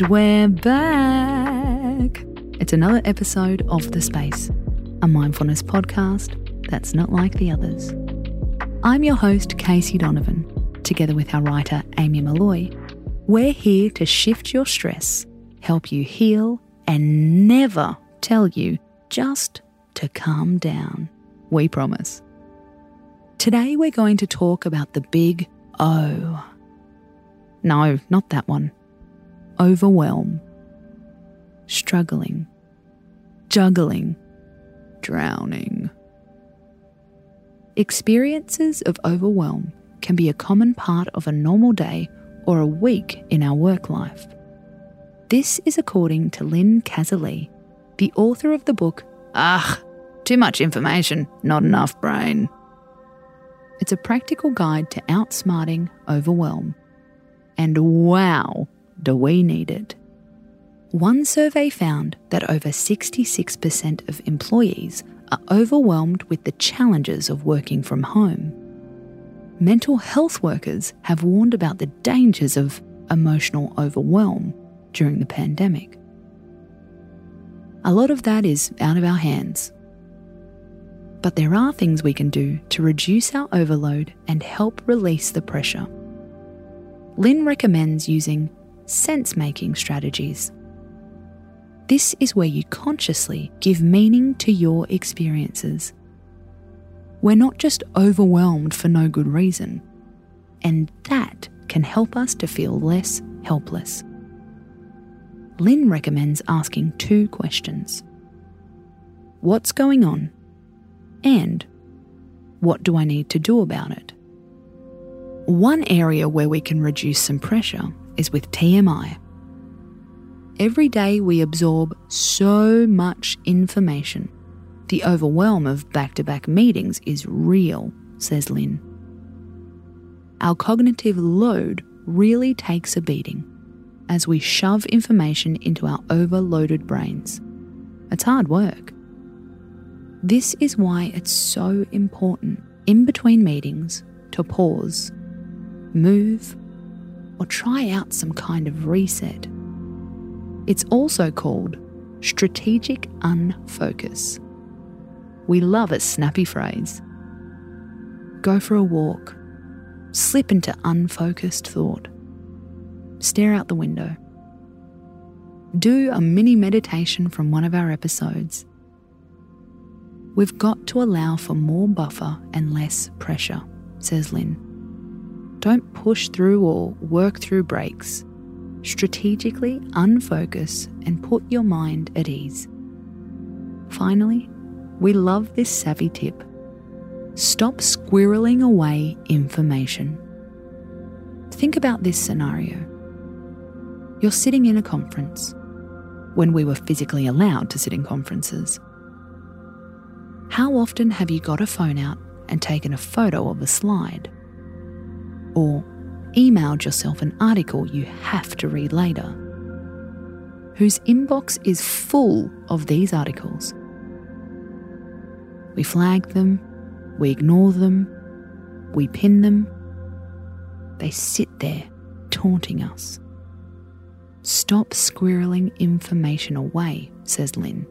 And we're back. It's another episode of The Space, a mindfulness podcast that's not like the others. I'm your host, Casey Donovan, together with our writer, Amy Molloy. We're here to shift your stress, help you heal, and never tell you just to calm down. We promise. Today, we're going to talk about the big O. No, not that one. Overwhelm. Struggling. Juggling. Drowning. Experiences of overwhelm can be a common part of a normal day or a week in our work life. This is according to Lynne Cazaly, the author of the book Ah, too much information, not enough brain. It's a practical guide to outsmarting overwhelm. And wow, do we need it. One survey found that over 66% of employees are overwhelmed with the challenges of working from home. Mental health workers have warned about the dangers of emotional overwhelm during the pandemic. A lot of that is out of our hands. But there are things we can do to reduce our overload and help release the pressure. Lynne recommends using sense making strategies. This is where you consciously give meaning to your experiences. We're not just overwhelmed for no good reason, and that can help us to feel less helpless. Lynne recommends asking two questions What's going on? And what do I need to do about it? One area where we can reduce some pressure is with TMI. Every day we absorb so much information. The overwhelm of back to back meetings is real, says Lynne. Our cognitive load really takes a beating as we shove information into our overloaded brains. It's hard work. This is why it's so important in between meetings to pause, move, or try out some kind of reset. It's also called strategic unfocus. We love a snappy phrase. Go for a walk, slip into unfocused thought stare out the window. Do a mini meditation from one of our episodes. We've got to allow for more buffer and less pressure, says Lynne. Don't push through or work through breaks. Strategically unfocus and put your mind at ease. Finally, we love this savvy tip. Stop squirreling away information. Think about this scenario. You're sitting in a conference when we were physically allowed to sit in conferences. How often have you got a phone out and taken a photo of a slide? Or emailed yourself an article you have to read later? Whose inbox is full of these articles? We flag them, we ignore them, we pin them. They sit there taunting us. Stop squirreling information away, says Lynne.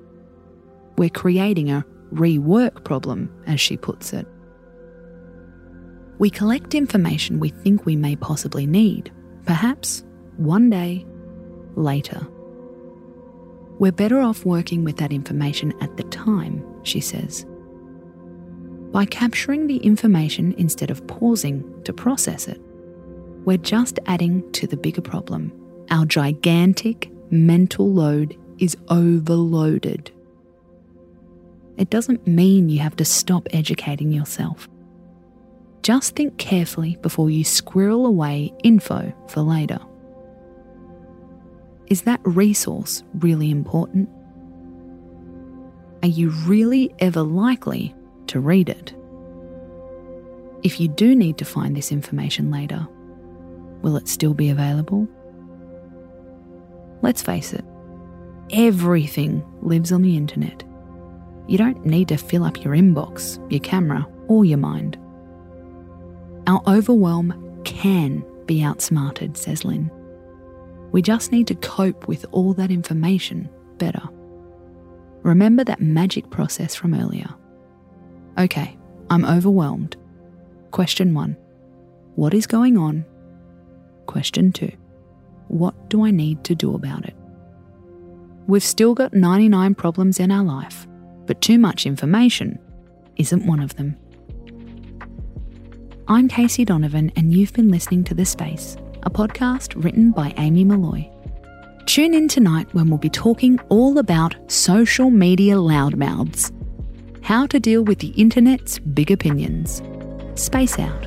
We're creating a rework problem, as she puts it. We collect information we think we may possibly need, perhaps one day later. We're better off working with that information at the time, she says. By capturing the information instead of pausing to process it, we're just adding to the bigger problem our gigantic mental load is overloaded. It doesn't mean you have to stop educating yourself. Just think carefully before you squirrel away info for later. Is that resource really important? Are you really ever likely to read it? If you do need to find this information later, will it still be available? Let's face it, everything lives on the internet. You don't need to fill up your inbox, your camera, or your mind. Our overwhelm can be outsmarted, says Lynne. We just need to cope with all that information better. Remember that magic process from earlier. Okay, I'm overwhelmed. Question one What is going on? Question two What do I need to do about it? We've still got 99 problems in our life, but too much information isn't one of them. I'm Casey Donovan, and you've been listening to The Space, a podcast written by Amy Molloy. Tune in tonight when we'll be talking all about social media loudmouths, how to deal with the internet's big opinions. Space out.